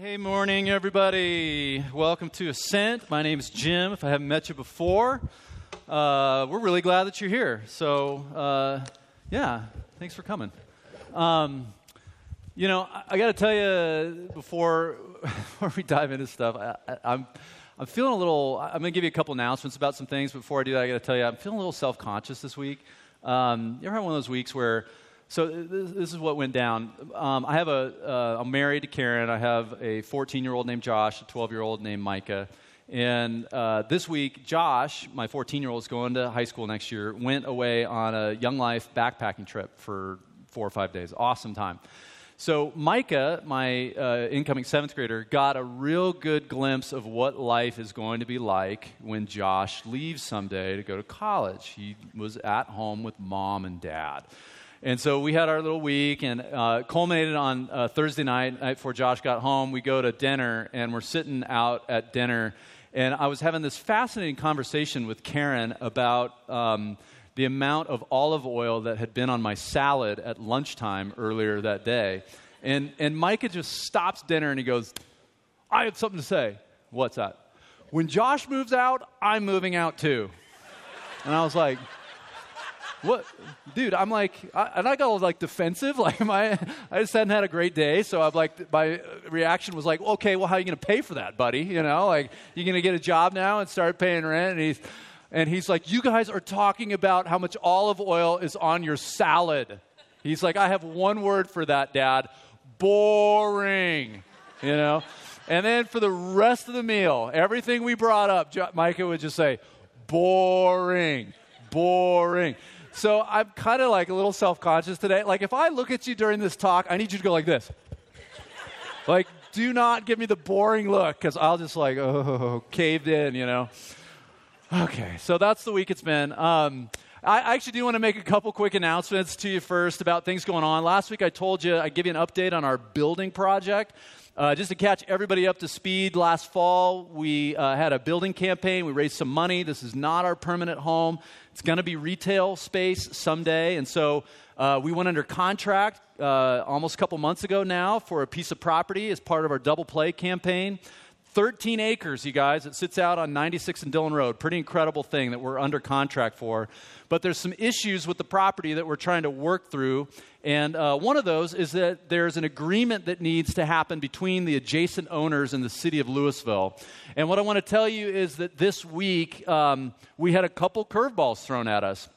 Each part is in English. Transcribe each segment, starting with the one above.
Hey, morning, everybody. Welcome to Ascent. My name is Jim. If I haven't met you before, uh, we're really glad that you're here. So, uh, yeah, thanks for coming. Um, you know, I, I got to tell you before, before we dive into stuff, I, I, I'm I'm feeling a little. I'm going to give you a couple announcements about some things. Before I do that, I got to tell you, I'm feeling a little self conscious this week. Um, you ever had one of those weeks where so this, this, is what went down. Um, I have a, uh, I'm married to Karen. I have a 14 year old named Josh, a 12 year old named Micah. And uh, this week, Josh, my 14 year old, is going to high school next year, went away on a Young Life backpacking trip for four or five days. Awesome time. So, Micah, my uh, incoming seventh grader, got a real good glimpse of what life is going to be like when Josh leaves someday to go to college. He was at home with mom and dad. And so we had our little week and uh, culminated on uh, Thursday night, night before Josh got home. We go to dinner and we're sitting out at dinner. And I was having this fascinating conversation with Karen about um, the amount of olive oil that had been on my salad at lunchtime earlier that day. And, and Micah just stops dinner and he goes, I have something to say. What's that? When Josh moves out, I'm moving out too. And I was like, what, dude? I'm like, I, and I got all like defensive. Like my, I just hadn't had a great day, so I'm like, my reaction was like, okay, well, how are you to pay for that, buddy? You know, like you to get a job now and start paying rent? And he's, and he's like, you guys are talking about how much olive oil is on your salad. He's like, I have one word for that, Dad. Boring. You know. And then for the rest of the meal, everything we brought up, Micah would just say, boring, boring. So I'm kind of like a little self conscious today. Like, if I look at you during this talk, I need you to go like this. like, do not give me the boring look because I'll just like, oh, caved in, you know. Okay, so that's the week it's been. Um, I actually do want to make a couple quick announcements to you first about things going on. Last week I told you I'd give you an update on our building project. Uh, just to catch everybody up to speed, last fall we uh, had a building campaign. We raised some money. This is not our permanent home. It's going to be retail space someday. And so uh, we went under contract uh, almost a couple months ago now for a piece of property as part of our double play campaign. 13 acres, you guys. It sits out on 96 and Dillon Road. Pretty incredible thing that we're under contract for. But there's some issues with the property that we're trying to work through. And uh, one of those is that there's an agreement that needs to happen between the adjacent owners and the city of Louisville. And what I want to tell you is that this week um, we had a couple curveballs thrown at us.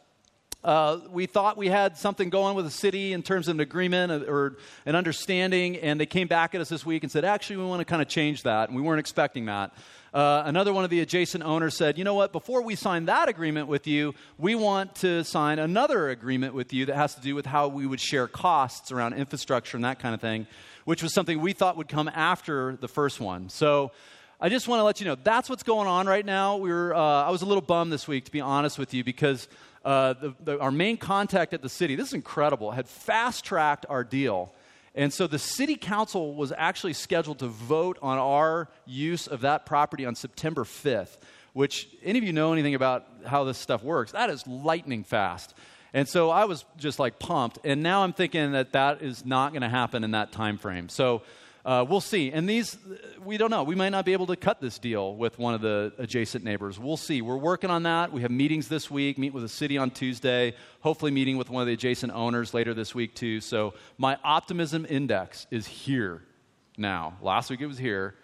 Uh, we thought we had something going with the city in terms of an agreement or an understanding, and they came back at us this week and said, actually, we want to kind of change that, and we weren't expecting that. Uh, another one of the adjacent owners said, you know what, before we sign that agreement with you, we want to sign another agreement with you that has to do with how we would share costs around infrastructure and that kind of thing, which was something we thought would come after the first one. So, I just want to let you know that's what's going on right now. We were, uh, I was a little bummed this week, to be honest with you, because uh, the, the, our main contact at the city, this is incredible, had fast tracked our deal. And so the city council was actually scheduled to vote on our use of that property on September 5th, which, any of you know anything about how this stuff works? That is lightning fast. And so I was just like pumped. And now I'm thinking that that is not going to happen in that time frame. So uh, we'll see. And these, we don't know. We might not be able to cut this deal with one of the adjacent neighbors. We'll see. We're working on that. We have meetings this week, meet with the city on Tuesday, hopefully, meeting with one of the adjacent owners later this week, too. So, my optimism index is here now. Last week it was here.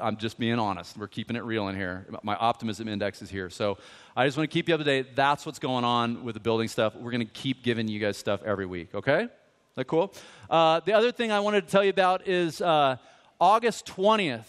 I'm just being honest. We're keeping it real in here. My optimism index is here. So, I just want to keep you up to date. That's what's going on with the building stuff. We're going to keep giving you guys stuff every week, okay? That cool? Uh, the other thing I wanted to tell you about is uh, August 20th.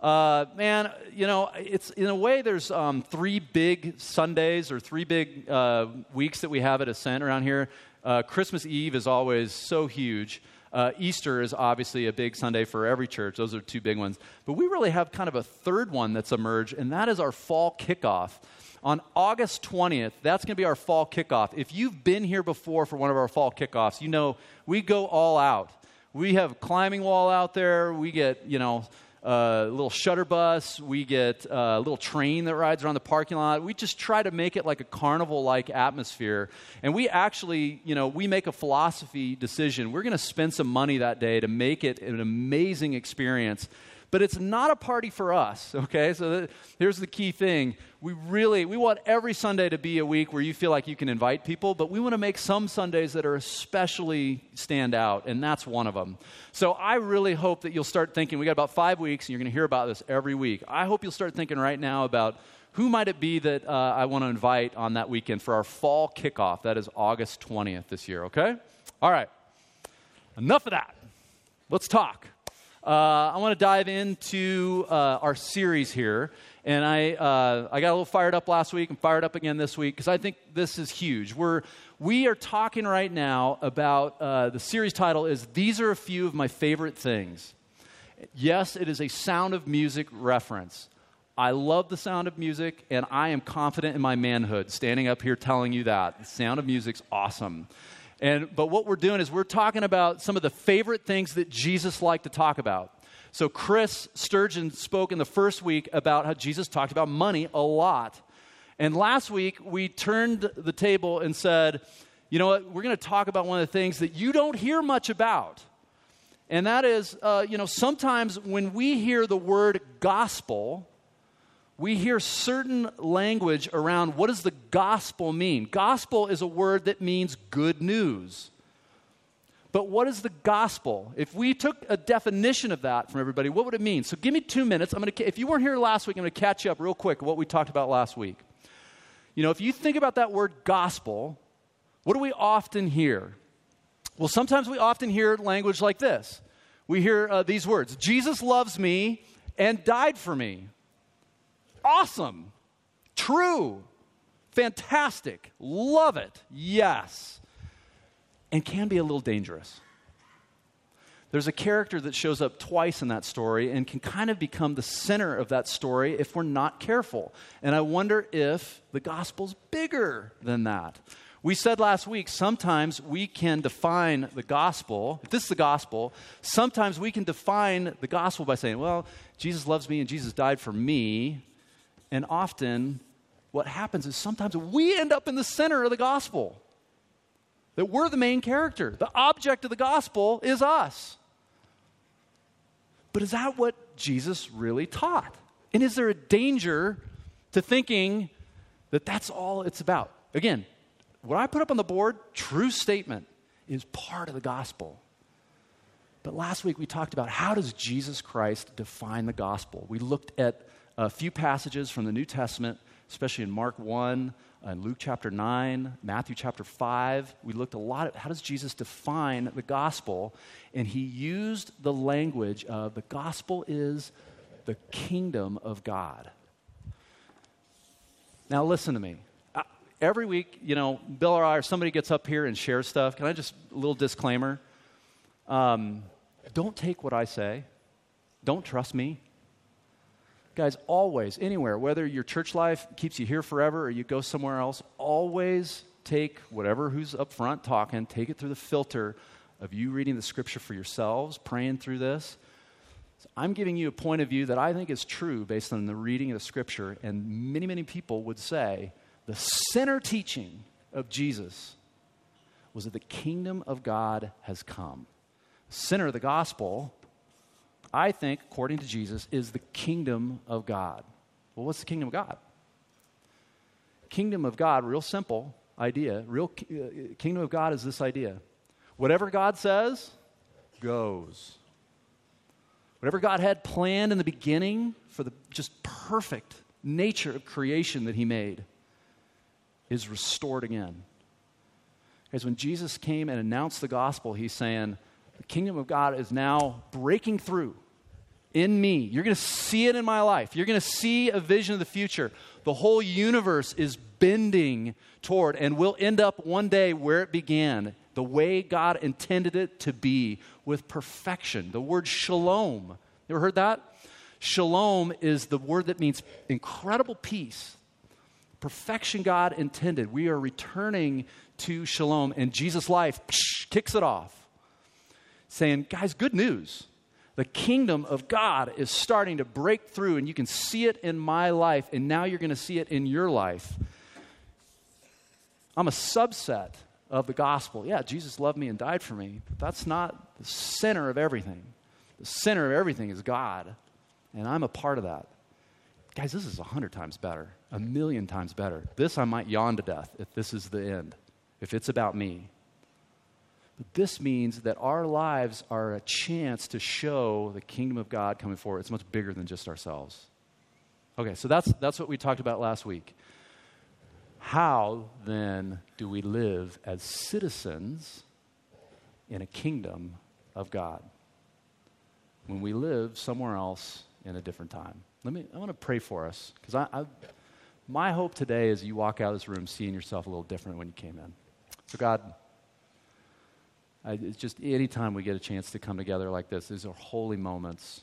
Uh, man, you know, it's in a way there's um, three big Sundays or three big uh, weeks that we have at Ascent around here. Uh, Christmas Eve is always so huge. Uh, Easter is obviously a big Sunday for every church. Those are two big ones. But we really have kind of a third one that's emerged, and that is our fall kickoff on August 20th, that's going to be our fall kickoff. If you've been here before for one of our fall kickoffs, you know we go all out. We have climbing wall out there. We get, you know, a little shuttle bus. We get a little train that rides around the parking lot. We just try to make it like a carnival like atmosphere. And we actually, you know, we make a philosophy decision. We're going to spend some money that day to make it an amazing experience But it's not a party for us, okay? So here's the key thing. We really, we want every Sunday to be a week where you feel like you can invite people, but we want to make some Sundays that are especially stand out, and that's one of them. So I really hope that you'll start thinking, we got about five weeks, and you're going to hear about this every week. I hope you'll start thinking right now about who might it be that uh, I want to invite on that weekend for our fall kickoff? That is August 20th this year, okay? All right. Enough of that. Let's talk. Uh, I want to dive into uh, our series here. And I, uh, I got a little fired up last week and fired up again this week because I think this is huge. We're, we are talking right now about uh, the series title is These Are a Few of My Favorite Things. Yes, it is a sound of music reference. I love the sound of music, and I am confident in my manhood standing up here telling you that. The sound of music's awesome. And, but what we're doing is we're talking about some of the favorite things that Jesus liked to talk about. So, Chris Sturgeon spoke in the first week about how Jesus talked about money a lot. And last week, we turned the table and said, you know what, we're going to talk about one of the things that you don't hear much about. And that is, uh, you know, sometimes when we hear the word gospel, we hear certain language around what does the gospel mean? Gospel is a word that means good news. But what is the gospel? If we took a definition of that from everybody, what would it mean? So give me two minutes. I'm to, if you weren't here last week, I'm going to catch you up real quick what we talked about last week. You know, if you think about that word gospel, what do we often hear? Well, sometimes we often hear language like this. We hear uh, these words Jesus loves me and died for me awesome, true, fantastic, love it, yes, and can be a little dangerous. There's a character that shows up twice in that story and can kind of become the center of that story if we're not careful. And I wonder if the gospel's bigger than that. We said last week, sometimes we can define the gospel. If this is the gospel, sometimes we can define the gospel by saying, well, Jesus loves me and Jesus died for me. And often, what happens is sometimes we end up in the center of the gospel. That we're the main character. The object of the gospel is us. But is that what Jesus really taught? And is there a danger to thinking that that's all it's about? Again, what I put up on the board, true statement, is part of the gospel. But last week we talked about how does Jesus Christ define the gospel? We looked at a few passages from the New Testament, especially in Mark 1, and Luke chapter 9, Matthew chapter 5. We looked a lot at how does Jesus define the gospel, and he used the language of the gospel is the kingdom of God. Now, listen to me. Every week, you know, Bill or I or somebody gets up here and shares stuff. Can I just, a little disclaimer? Um, don't take what I say. Don't trust me. Guys, always, anywhere, whether your church life keeps you here forever or you go somewhere else, always take whatever who's up front talking, take it through the filter of you reading the scripture for yourselves, praying through this. So I'm giving you a point of view that I think is true based on the reading of the scripture, and many, many people would say the center teaching of Jesus was that the kingdom of God has come. Center of the gospel I think, according to Jesus, is the kingdom of God. Well, what's the kingdom of God? Kingdom of God, real simple idea. Real uh, kingdom of God is this idea. Whatever God says goes. Whatever God had planned in the beginning for the just perfect nature of creation that He made is restored again. Because when Jesus came and announced the gospel, He's saying, the kingdom of God is now breaking through in me. You're going to see it in my life. You're going to see a vision of the future. The whole universe is bending toward and will end up one day where it began, the way God intended it to be, with perfection. The word shalom. You ever heard that? Shalom is the word that means incredible peace. Perfection God intended. We are returning to shalom, and Jesus' life psh, kicks it off, saying, Guys, good news the kingdom of God is starting to break through, and you can see it in my life, and now you're going to see it in your life. I'm a subset of the gospel. Yeah, Jesus loved me and died for me, but that's not the center of everything. The center of everything is God. and I'm a part of that. Guys, this is a hundred times better, a million times better. This I might yawn to death if this is the end, if it's about me. But this means that our lives are a chance to show the kingdom of God coming forward. It's much bigger than just ourselves. Okay, so that's, that's what we talked about last week. How then do we live as citizens in a kingdom of God? When we live somewhere else in a different time. Let me, I want to pray for us because I, I, my hope today is you walk out of this room seeing yourself a little different when you came in. So, God, I, it's just anytime we get a chance to come together like this, these are holy moments.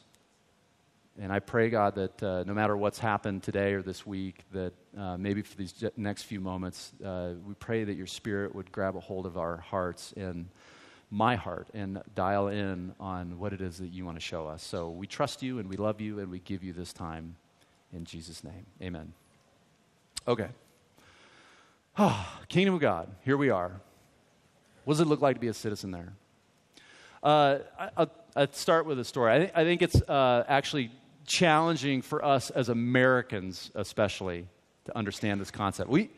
And I pray, God, that uh, no matter what's happened today or this week, that uh, maybe for these next few moments, uh, we pray that your Spirit would grab a hold of our hearts and my heart and dial in on what it is that you want to show us. So we trust you and we love you and we give you this time in Jesus' name. Amen. Okay. Oh, Kingdom of God, here we are. What does it look like to be a citizen there? Uh, I, will start with a story. I, th- I think it's uh, actually challenging for us as Americans, especially, to understand this concept. We,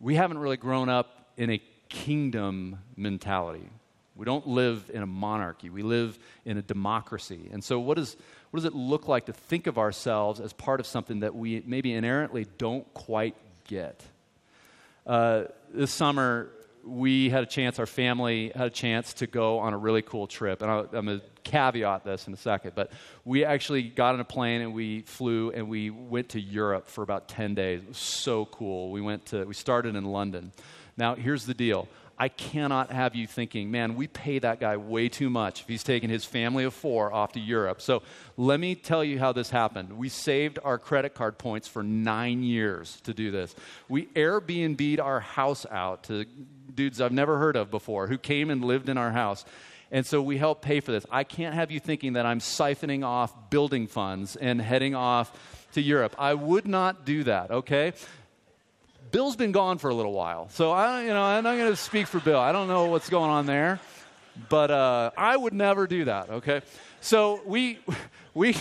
we haven't really grown up in a kingdom mentality. We don't live in a monarchy. We live in a democracy. And so, what, is, what does it look like to think of ourselves as part of something that we maybe inherently don't quite get? Uh, this summer, we had a chance, our family had a chance to go on a really cool trip. And I, am going to caveat this in a second, but we actually got on a plane and we flew and we went to Europe for about 10 days. It was so cool. We went to, we started in London. Now, here's the deal I cannot have you thinking, man, we pay that guy way too much if he's taking his family of four off to Europe. So let me tell you how this happened. We saved our credit card points for nine years to do this. We Airbnb'd our house out to dudes I've never heard of before who came and lived in our house. And so we help pay for this. I can't have you thinking that I'm siphoning off building funds and heading off to Europe. I would not do that, okay? Bill's been gone for a little while, so I, you know, I'm not going to speak for Bill. I don't know what's going on there, but uh, I would never do that. Okay, so we we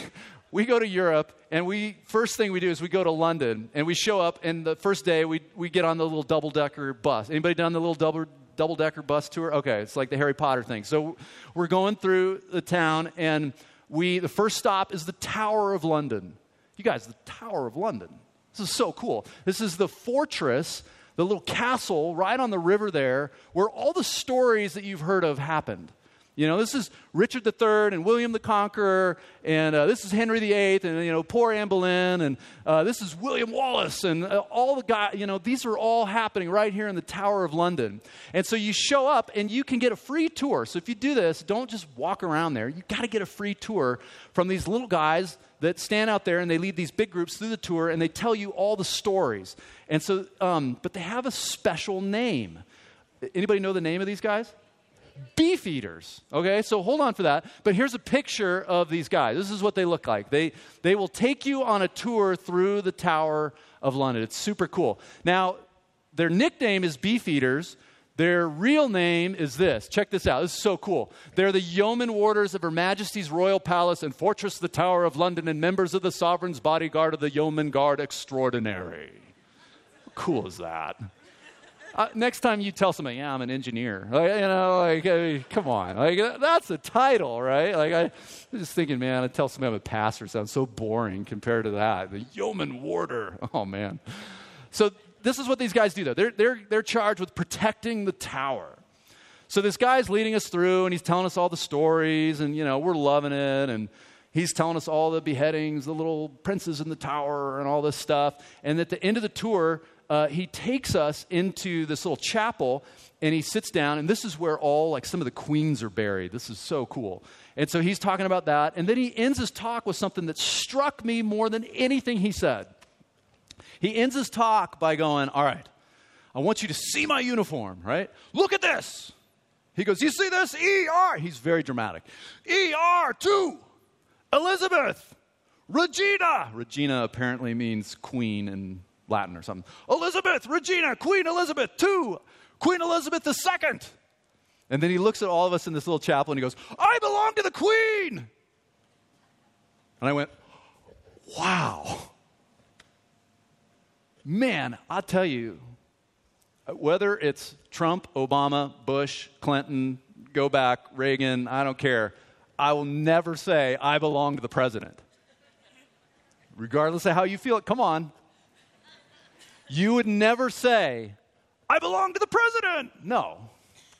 we go to Europe, and we first thing we do is we go to London, and we show up, and the first day we we get on the little double decker bus. Anybody done the little double double decker bus tour? Okay, it's like the Harry Potter thing. So we're going through the town, and we the first stop is the Tower of London. You guys, the Tower of London. This is so cool. This is the fortress, the little castle right on the river there, where all the stories that you've heard of happened. You know, this is Richard III and William the Conqueror, and uh, this is Henry VIII, and, you know, poor Anne Boleyn, and uh, this is William Wallace, and uh, all the guys, you know, these are all happening right here in the Tower of London. And so you show up and you can get a free tour. So if you do this, don't just walk around there. You got to get a free tour from these little guys that stand out there and they lead these big groups through the tour and they tell you all the stories. And so, um, but they have a special name. Anybody know the name of these guys? Beef eaters. Okay, so hold on for that. But here's a picture of these guys. This is what they look like. They, they will take you on a tour through the Tower of London. It's super cool. Now, their nickname is beef eaters. Their real name is this. Check this out. This is so cool. They're the yeoman warders of Her Majesty's Royal Palace and Fortress the Tower of London and members of the Sovereign's bodyguard of the Yeoman Guard Extraordinary. How cool is that? Uh, next time you tell somebody, yeah, I'm an engineer. Like, you know, like, I come on. Like, that's a title, right? Like, I was just thinking, man, I tell somebody I'm a pastor sounds so boring compared to that. The yeoman warder. Oh, man. So, this is what these guys do, though. They're, they're, they're charged with protecting the tower. So, this guy's leading us through, and he's telling us all the stories, and, you know, we're loving it, and he's telling us all the beheadings, the little princes in the tower, and all this stuff. And at the end of the tour, uh, he takes us into this little chapel and he sits down and this is where all like some of the queens are buried. This is so cool. And so he's talking about that and then he ends his talk with something that struck me more than anything he said. He ends his talk by going all right i want you to see my uniform right? Look at this. He goes you see this? Er he's very dramatic. Er2 elizabeth. Regina. Regina apparently means queen and Latin or something. Elizabeth, Regina, Queen Elizabeth II, Queen Elizabeth II. And then he looks at all of us in this little chapel and he goes, I belong to the Queen. And I went, Wow. Man, i tell you, whether it's Trump, Obama, Bush, Clinton, go back, Reagan, I don't care, I will never say I belong to the president. Regardless of how you feel it, come on. You would never say, I belong to the president. No,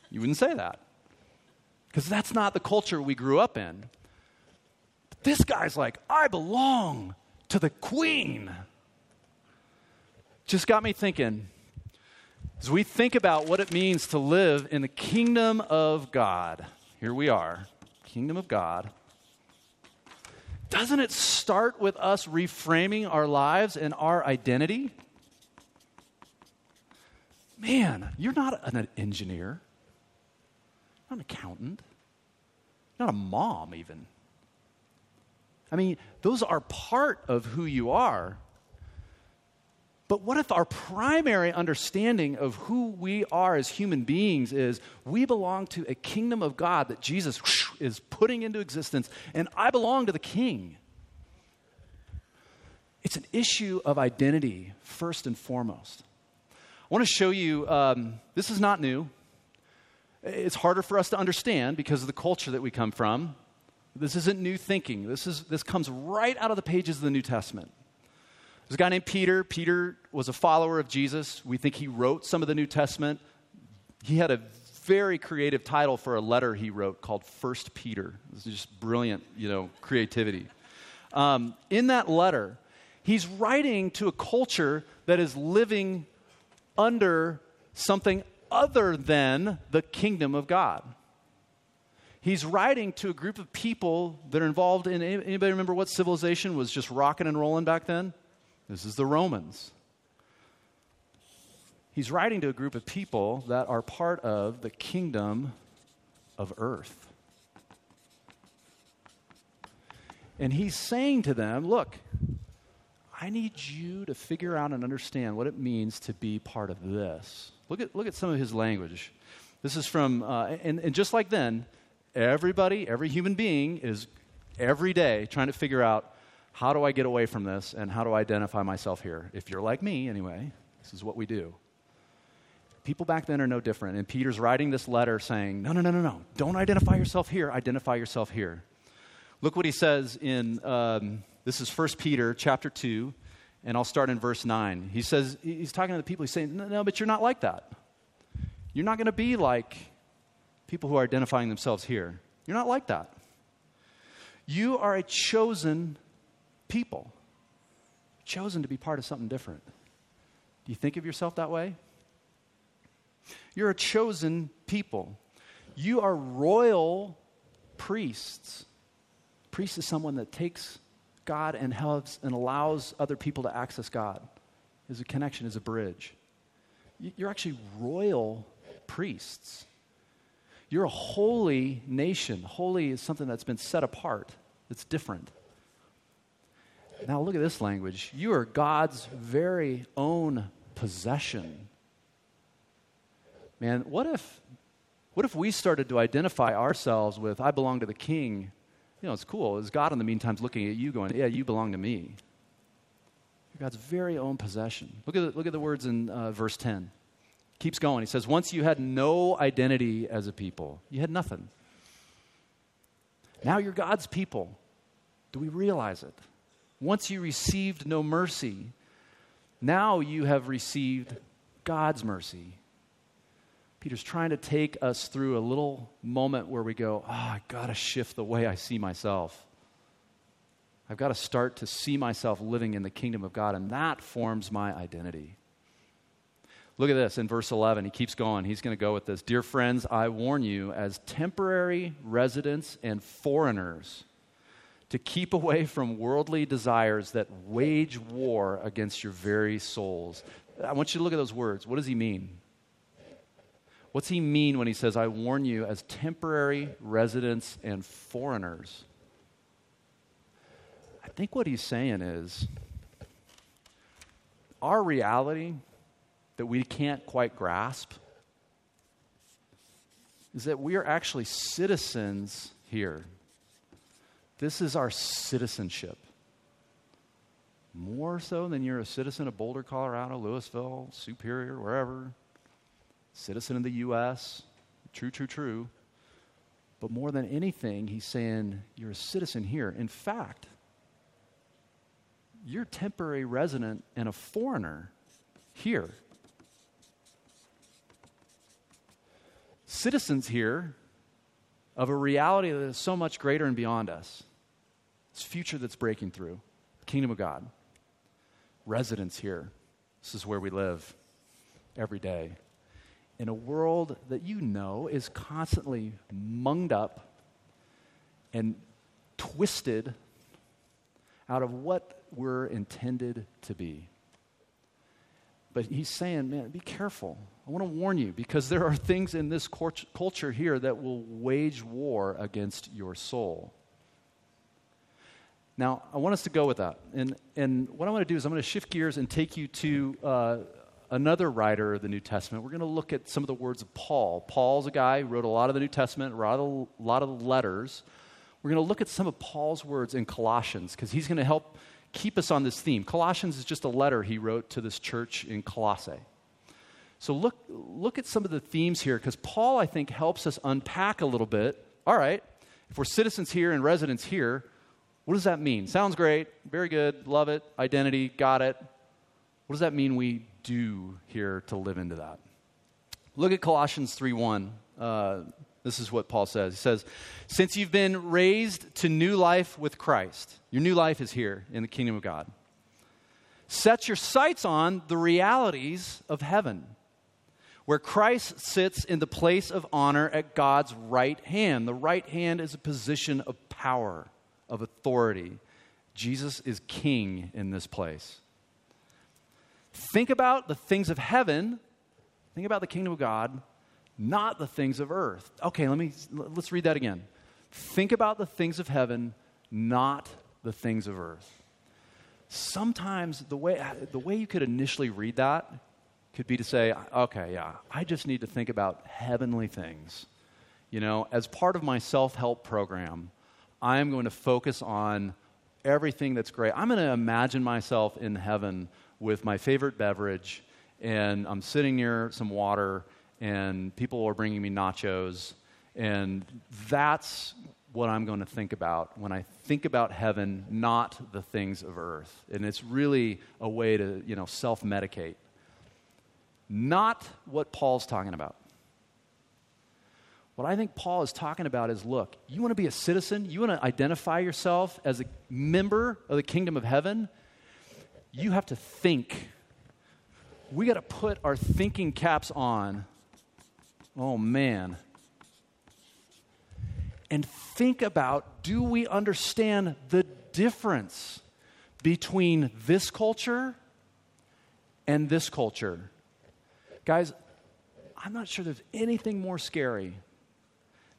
you wouldn't say that. Because that's not the culture we grew up in. But this guy's like, I belong to the queen. Just got me thinking. As we think about what it means to live in the kingdom of God, here we are, kingdom of God. Doesn't it start with us reframing our lives and our identity? Man, you're not an engineer, not an accountant, not a mom, even. I mean, those are part of who you are. But what if our primary understanding of who we are as human beings is we belong to a kingdom of God that Jesus is putting into existence, and I belong to the king? It's an issue of identity, first and foremost. I want to show you um, this is not new. It's harder for us to understand because of the culture that we come from. This isn't new thinking. This, is, this comes right out of the pages of the New Testament. There's a guy named Peter. Peter was a follower of Jesus. We think he wrote some of the New Testament. He had a very creative title for a letter he wrote called First Peter. This is just brilliant, you know, creativity. Um, in that letter, he's writing to a culture that is living under something other than the kingdom of God. He's writing to a group of people that are involved in anybody remember what civilization was just rocking and rolling back then? This is the Romans. He's writing to a group of people that are part of the kingdom of earth. And he's saying to them, look, I need you to figure out and understand what it means to be part of this. Look at, look at some of his language. This is from, uh, and, and just like then, everybody, every human being is every day trying to figure out how do I get away from this and how do I identify myself here? If you're like me, anyway, this is what we do. People back then are no different. And Peter's writing this letter saying, no, no, no, no, no. Don't identify yourself here. Identify yourself here. Look what he says in um, this is 1 Peter chapter 2, and I'll start in verse 9. He says, he's talking to the people, he's saying, no, no but you're not like that. You're not going to be like people who are identifying themselves here. You're not like that. You are a chosen people, chosen to be part of something different. Do you think of yourself that way? You're a chosen people. You are royal priests. Priest is someone that takes God and helps and allows other people to access God. Is a connection, is a bridge. You're actually royal priests. You're a holy nation. Holy is something that's been set apart, it's different. Now, look at this language. You are God's very own possession. Man, what if, what if we started to identify ourselves with, I belong to the king you know, it's cool. Is God in the meantime looking at you going, yeah, you belong to me. You're God's very own possession. Look at the, look at the words in uh, verse 10. Keeps going. He says, once you had no identity as a people, you had nothing. Now you're God's people. Do we realize it? Once you received no mercy, now you have received God's mercy. Peter's trying to take us through a little moment where we go, oh, I got to shift the way I see myself. I've got to start to see myself living in the kingdom of God, and that forms my identity. Look at this in verse 11. He keeps going. He's going to go with this. Dear friends, I warn you, as temporary residents and foreigners, to keep away from worldly desires that wage war against your very souls. I want you to look at those words. What does he mean? What's he mean when he says, I warn you as temporary residents and foreigners? I think what he's saying is our reality that we can't quite grasp is that we are actually citizens here. This is our citizenship. more so than you're a citizen of Boulder, Colorado, Louisville, Superior, wherever, citizen of the U.S. True, true, true. But more than anything, he's saying you're a citizen here. In fact, you're temporary resident and a foreigner here. Citizens here of a reality that is so much greater and beyond us. This future that's breaking through. Kingdom of God. Residents here. This is where we live every day. In a world that you know is constantly munged up and twisted out of what we're intended to be. But he's saying, man, be careful. I want to warn you because there are things in this culture here that will wage war against your soul. Now, I want us to go with that. And, and what I want to do is I'm going to shift gears and take you to uh, another writer of the New Testament. We're going to look at some of the words of Paul. Paul's a guy who wrote a lot of the New Testament, a lot of, a lot of the letters. We're going to look at some of Paul's words in Colossians because he's going to help keep us on this theme. Colossians is just a letter he wrote to this church in Colossae. So look, look at some of the themes here because Paul, I think, helps us unpack a little bit. All right, if we're citizens here and residents here, what does that mean? Sounds great, very good, love it, identity, got it. What does that mean we do here to live into that? Look at Colossians 3 1. Uh, this is what Paul says. He says, Since you've been raised to new life with Christ, your new life is here in the kingdom of God. Set your sights on the realities of heaven, where Christ sits in the place of honor at God's right hand. The right hand is a position of power, of authority. Jesus is king in this place. Think about the things of heaven, think about the kingdom of God not the things of earth. Okay, let me let's read that again. Think about the things of heaven, not the things of earth. Sometimes the way the way you could initially read that could be to say, okay, yeah, I just need to think about heavenly things. You know, as part of my self-help program, I am going to focus on everything that's great. I'm going to imagine myself in heaven with my favorite beverage and I'm sitting near some water and people are bringing me nachos. And that's what I'm going to think about when I think about heaven, not the things of earth. And it's really a way to, you know, self medicate. Not what Paul's talking about. What I think Paul is talking about is look, you want to be a citizen, you want to identify yourself as a member of the kingdom of heaven, you have to think. We got to put our thinking caps on Oh, man. And think about do we understand the difference between this culture and this culture? Guys, I'm not sure there's anything more scary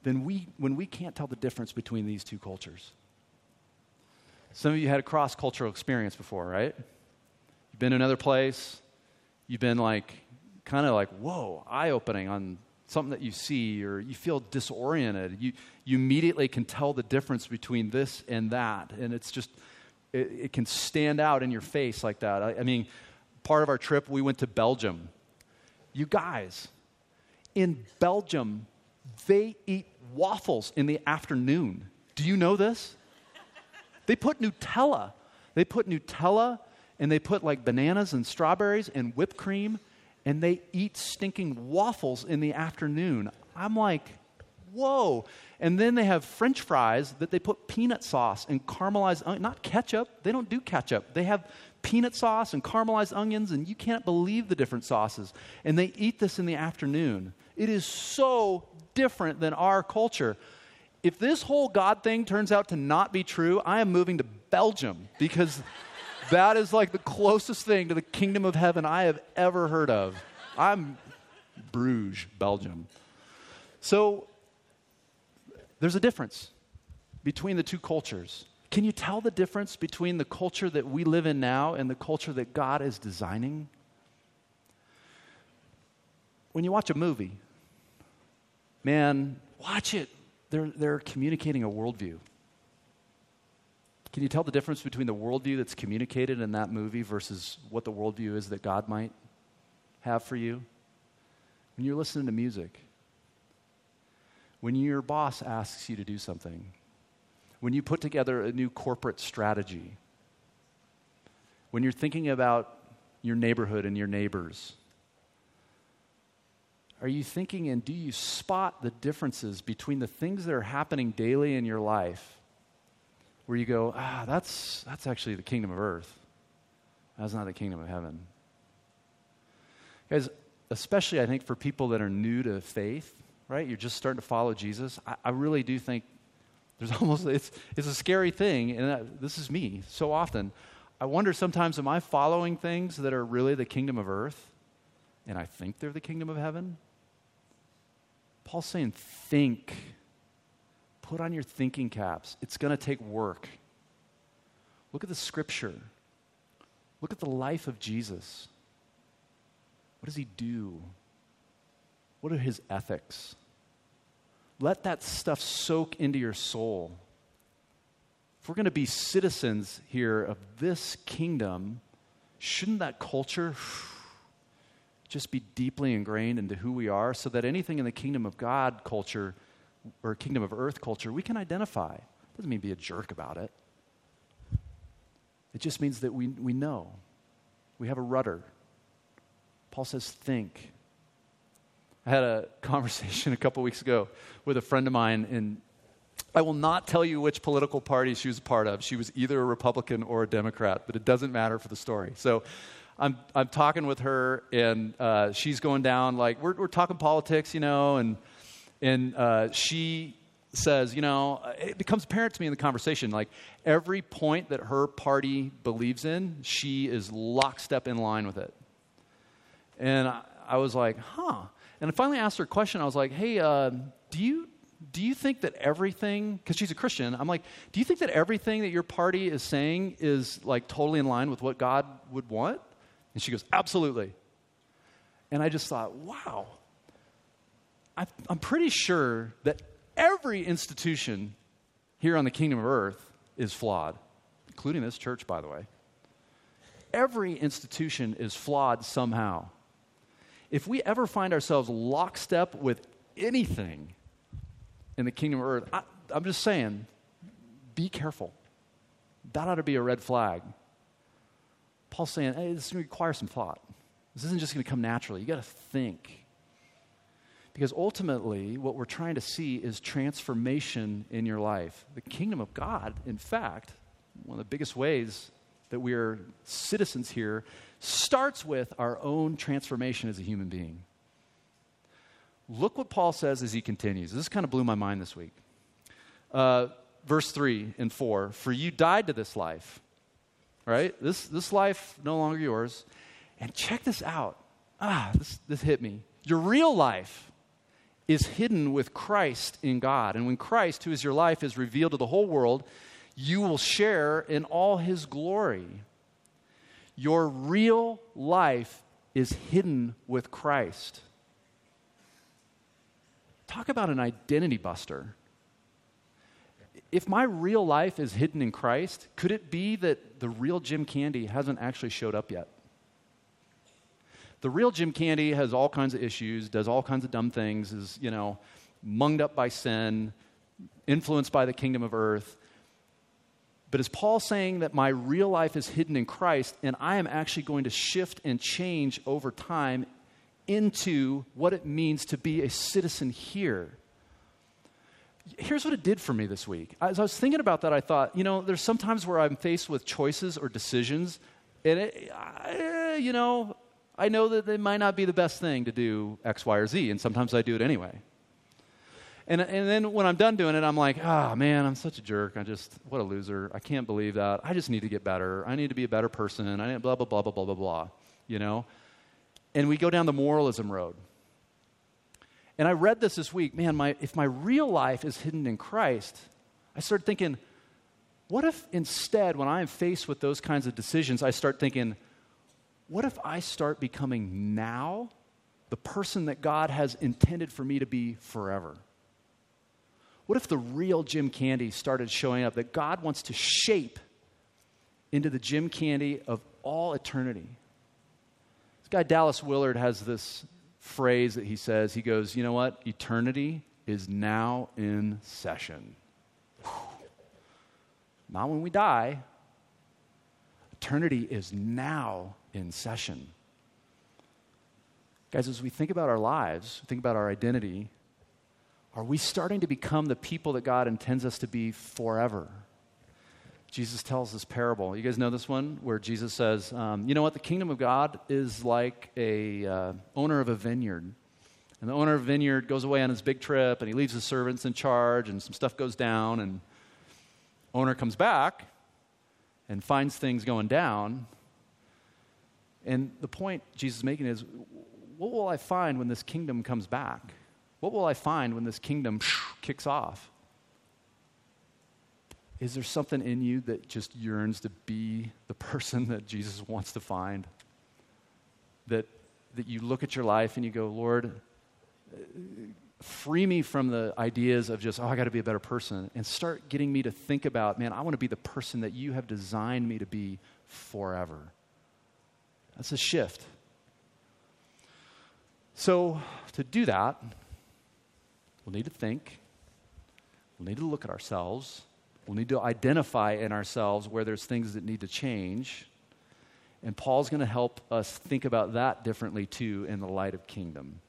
than we, when we can't tell the difference between these two cultures. Some of you had a cross cultural experience before, right? Been another place, you've been like, kind of like, whoa, eye opening on something that you see or you feel disoriented, you, you immediately can tell the difference between this and that. And it's just, it, it can stand out in your face like that. I, I mean, part of our trip, we went to Belgium. You guys, in Belgium, they eat waffles in the afternoon. Do you know this? They put Nutella. They put Nutella and they put like bananas and strawberries and whipped cream and they eat stinking waffles in the afternoon. I'm like, whoa. And then they have french fries that they put peanut sauce and caramelized not ketchup. They don't do ketchup. They have peanut sauce and caramelized onions, and you can't believe the different sauces. And they eat this in the afternoon. It is so different than our culture. If this whole God thing turns out to not be true, I am moving to Belgium because that is like the closest thing to the kingdom of heaven I have ever heard of. I'm Bruges, Belgium. So there's a difference between the two cultures. Can you tell the difference between the culture that we live in now and the culture that God is designing? When you watch a movie, man, watch it. They're, they're communicating a worldview. Can you tell the difference between the worldview that's communicated in that movie versus what the worldview is that God might have for you? When you're listening to music, when your boss asks you to do something, when you put together a new corporate strategy, when you're thinking about your neighborhood and your neighbors, are you thinking and do you spot the differences between the things that are happening daily in your life where you go, ah, that's, that's actually the kingdom of earth? That's not the kingdom of heaven. Guys, especially I think for people that are new to faith, right? You're just starting to follow Jesus. I, I really do think there's almost, it's, it's a scary thing, and this is me so often. I wonder sometimes, am I following things that are really the kingdom of earth, and I think they're the kingdom of heaven? Paul's saying, think. Put on your thinking caps. It's going to take work. Look at the scripture. Look at the life of Jesus. What does he do? What are his ethics? Let that stuff soak into your soul. If we're going to be citizens here of this kingdom, shouldn't that culture just be deeply ingrained into who we are so that anything in the kingdom of God culture or kingdom of earth culture we can identify. Doesn't mean be a jerk about it. It just means that we, we know. We have a rudder. Paul says, think. I had a conversation a couple weeks ago with a friend of mine, and I will not tell you which political party she was a part of. She was either a Republican or a Democrat, but it doesn't matter for the story. So I'm, I'm talking with her, and uh, she's going down, like, we're, we're talking politics, you know, and, and uh, she says, you know, it becomes apparent to me in the conversation, like, every point that her party believes in, she is lockstep in line with it. And I, I was like, huh. And I finally asked her a question. I was like, hey, uh, do you do you think that everything because she's a christian i'm like do you think that everything that your party is saying is like totally in line with what god would want and she goes, Absolutely. And I just thought, wow, I'm pretty sure that every institution here on the kingdom of earth is flawed, including this church, by the way. Every institution is flawed somehow. If we ever find ourselves lockstep with anything in the kingdom of earth, I, I'm just saying, be careful. That ought to be a red flag. Paul's saying, hey, this is going to require some thought. This isn't just going to come naturally. You got to think. Because ultimately, what we're trying to see is transformation in your life. The kingdom of God, in fact, one of the biggest ways that we are citizens here, starts with our own transformation as a human being. Look what Paul says as he continues. This kind of blew my mind this week. Uh, verse 3 and 4 For you died to this life right? This, this life no longer yours. And check this out. Ah, this, this hit me. Your real life is hidden with Christ in God. And when Christ, who is your life, is revealed to the whole world, you will share in all his glory. Your real life is hidden with Christ. Talk about an identity buster if my real life is hidden in Christ, could it be that the real Jim Candy hasn't actually showed up yet? The real Jim Candy has all kinds of issues, does all kinds of dumb things, is, you know, munged up by sin, influenced by the kingdom of earth. But is Paul saying that my real life is hidden in Christ and I am actually going to shift and change over time into what it means to be a citizen here? here's what it did for me this week. As I was thinking about that, I thought, you know, there's sometimes where I'm faced with choices or decisions, and it, I, you know, I know that it might not be the best thing to do X, Y, or Z, and sometimes I do it anyway. And, and then when I'm done doing it, I'm like, ah, oh, man, I'm such a jerk. I just, what a loser. I can't believe that. I just need to get better. I need to be a better person. I need blah, blah, blah, blah, blah, blah, blah, you know? And we go down the moralism road. And I read this this week. Man, my, if my real life is hidden in Christ, I started thinking, what if instead, when I am faced with those kinds of decisions, I start thinking, what if I start becoming now the person that God has intended for me to be forever? What if the real Jim Candy started showing up? That God wants to shape into the Jim Candy of all eternity. This guy, Dallas Willard, has this phrase that he says. He goes, You know what? Eternity is now in session. Not when we die. Eternity is now in session. Guys, as we think about our lives, think about our identity, are we starting to become the people that God intends us to be forever? Jesus tells this parable. You guys know this one where Jesus says, um, "You know what? The kingdom of God is like a uh, owner of a vineyard, and the owner of a vineyard goes away on his big trip, and he leaves his servants in charge, and some stuff goes down, and owner comes back and finds things going down. And the point Jesus is making is, what will I find when this kingdom comes back? What will I find when this kingdom kicks off? Is there something in you that just yearns to be the person that Jesus wants to find? That, that you look at your life and you go, Lord, free me from the ideas of just, oh, I got to be a better person, and start getting me to think about, man, I want to be the person that you have designed me to be forever. That's a shift. So, to do that, we'll need to think, we'll need to look at ourselves, we'll need to identify in ourselves where there's things that need to change. And Paul's going to help us think about that differently too in the light of kingdom.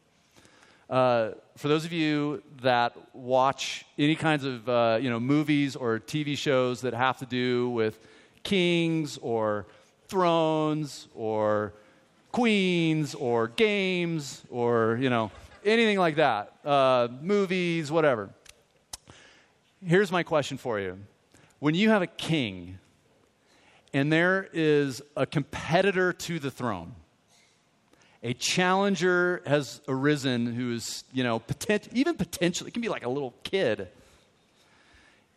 Uh, for those of you that watch any kinds of uh, you know movies or TV shows that have to do with kings or thrones or queens or games or you know anything like that, uh, movies, whatever. Here's my question for you: When you have a king and there is a competitor to the throne a challenger has arisen who is, you know, potent, even potentially, it can be like a little kid.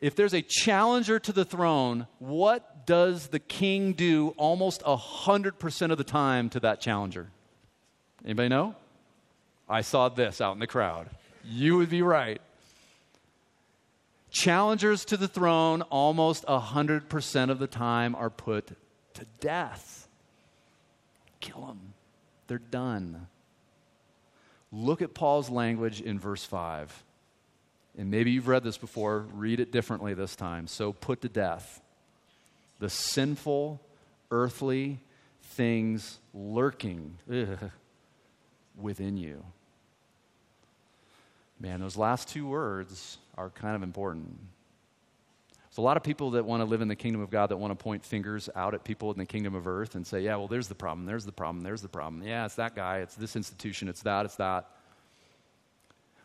If there's a challenger to the throne, what does the king do almost 100% of the time to that challenger? Anybody know? I saw this out in the crowd. You would be right. Challengers to the throne almost 100% of the time are put to death. Kill them. They're done. Look at Paul's language in verse 5. And maybe you've read this before, read it differently this time. So put to death the sinful, earthly things lurking ugh, within you. Man, those last two words are kind of important. There's a lot of people that want to live in the kingdom of God that want to point fingers out at people in the kingdom of earth and say, yeah, well, there's the problem, there's the problem, there's the problem. Yeah, it's that guy, it's this institution, it's that, it's that.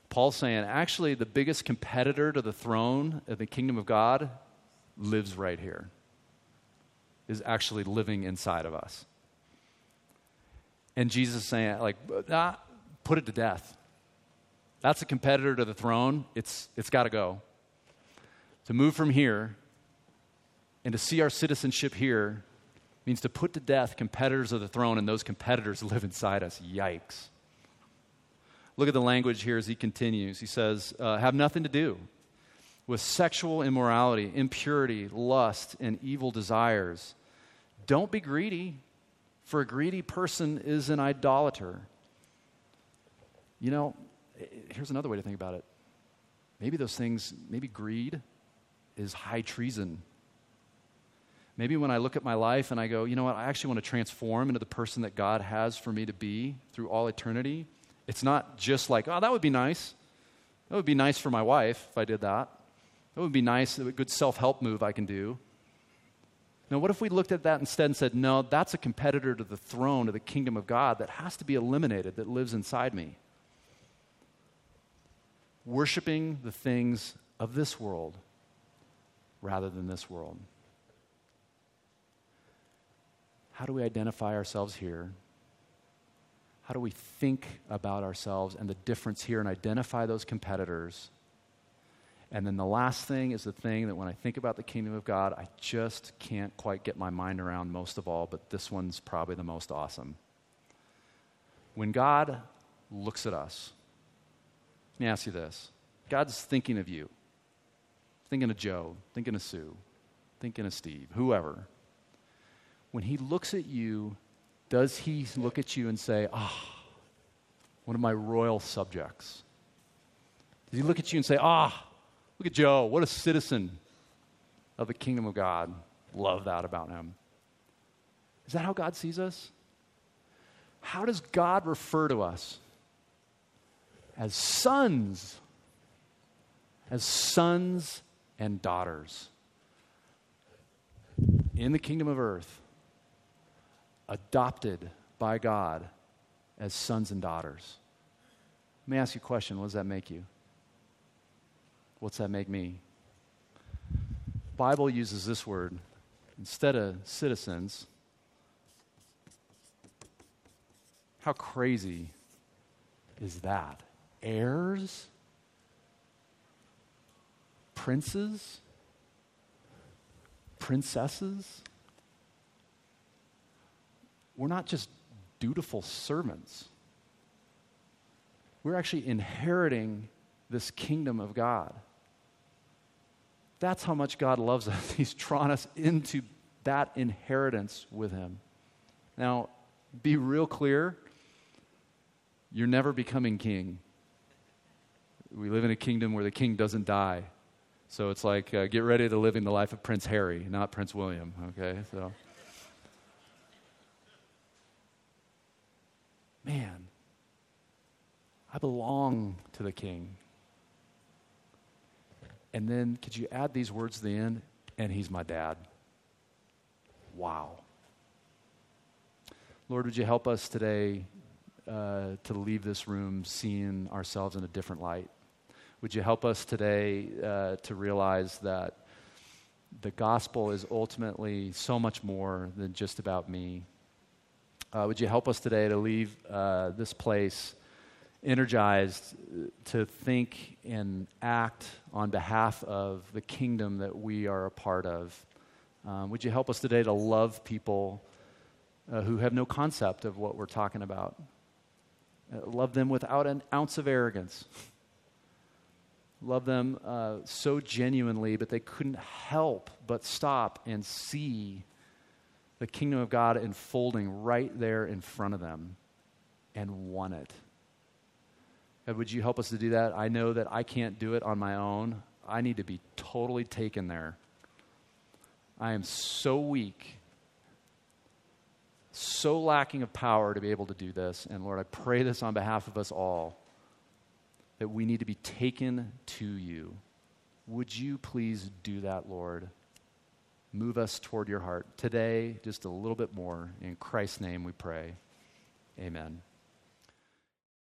Paul's saying, actually, the biggest competitor to the throne of the kingdom of God lives right here, is actually living inside of us. And Jesus saying, like, put it to death. That's a competitor to the throne. It's, it's got to go to move from here and to see our citizenship here means to put to death competitors of the throne, and those competitors live inside us. Yikes. Look at the language here as he continues. He says, uh, Have nothing to do with sexual immorality, impurity, lust, and evil desires. Don't be greedy, for a greedy person is an idolater. You know, here's another way to think about it. Maybe those things, maybe greed, is high treason. Maybe when I look at my life and I go, you know what, I actually want to transform into the person that God has for me to be through all eternity, it's not just like, oh, that would be nice. That would be nice for my wife if I did that. That would be nice, a good self help move I can do. Now, what if we looked at that instead and said, no, that's a competitor to the throne, of the kingdom of God that has to be eliminated, that lives inside me? Worshipping the things of this world rather than this world. How do we identify ourselves here? How do we think about ourselves and the difference here and identify those competitors? And then the last thing is the thing that when I think about the kingdom of God, I just can't quite get my mind around most of all, but this one's probably the most awesome. When God looks at us, let me ask you this God's thinking of you. thinking of Joe, thinking of Sue, thinking of Steve, whoever, when he looks at you, does he look at you and say, ah, oh, one of my royal subjects? Does he look at you and say, ah, oh, look at Joe, what a citizen of the kingdom of God? Love that about him. Is that how God sees us? How does God refer to us? As sons. As sons and daughters in the kingdom of earth, adopted by God as sons and daughters. Let me ask you a question. What does that make you? What's that make me? Bible uses this word instead of citizens. How crazy is that? Heirs? Princes? Princesses? We're not just dutiful servants. We're actually inheriting this kingdom of God. That's how much God loves us. He's drawn us into that inheritance with Him. Now, be real clear you're never becoming king. We live in a kingdom where the king doesn't die. So it's like, uh, get ready to live in the life of Prince Harry, not Prince William, okay? So. Man, I belong to the king. And then could you add these words to the end? And he's my dad. Wow. Lord, would you help us today uh, to leave this room seeing ourselves in a different light? Would you help us today uh, to realize that the gospel is ultimately so much more than just about me? Uh, would you help us today to leave uh, this place energized to think and act on behalf of the kingdom that we are a part of. Um, would you help us today to love people uh, who have no concept of what we're talking about? Uh, love them without an ounce of arrogance. love them uh, so genuinely, but they couldn't help but stop and see the kingdom of God unfolding right there in front of them and want it. God, would you help us to do that? I know that I can't do it on my own. I need to be totally taken there. I am so weak, so lacking of power to be able to do this. And Lord, I pray this on behalf of us all that we need to be taken to you. Would you please do that, Lord? Move us toward your heart today, just a little bit more. In Christ's name we pray. Amen.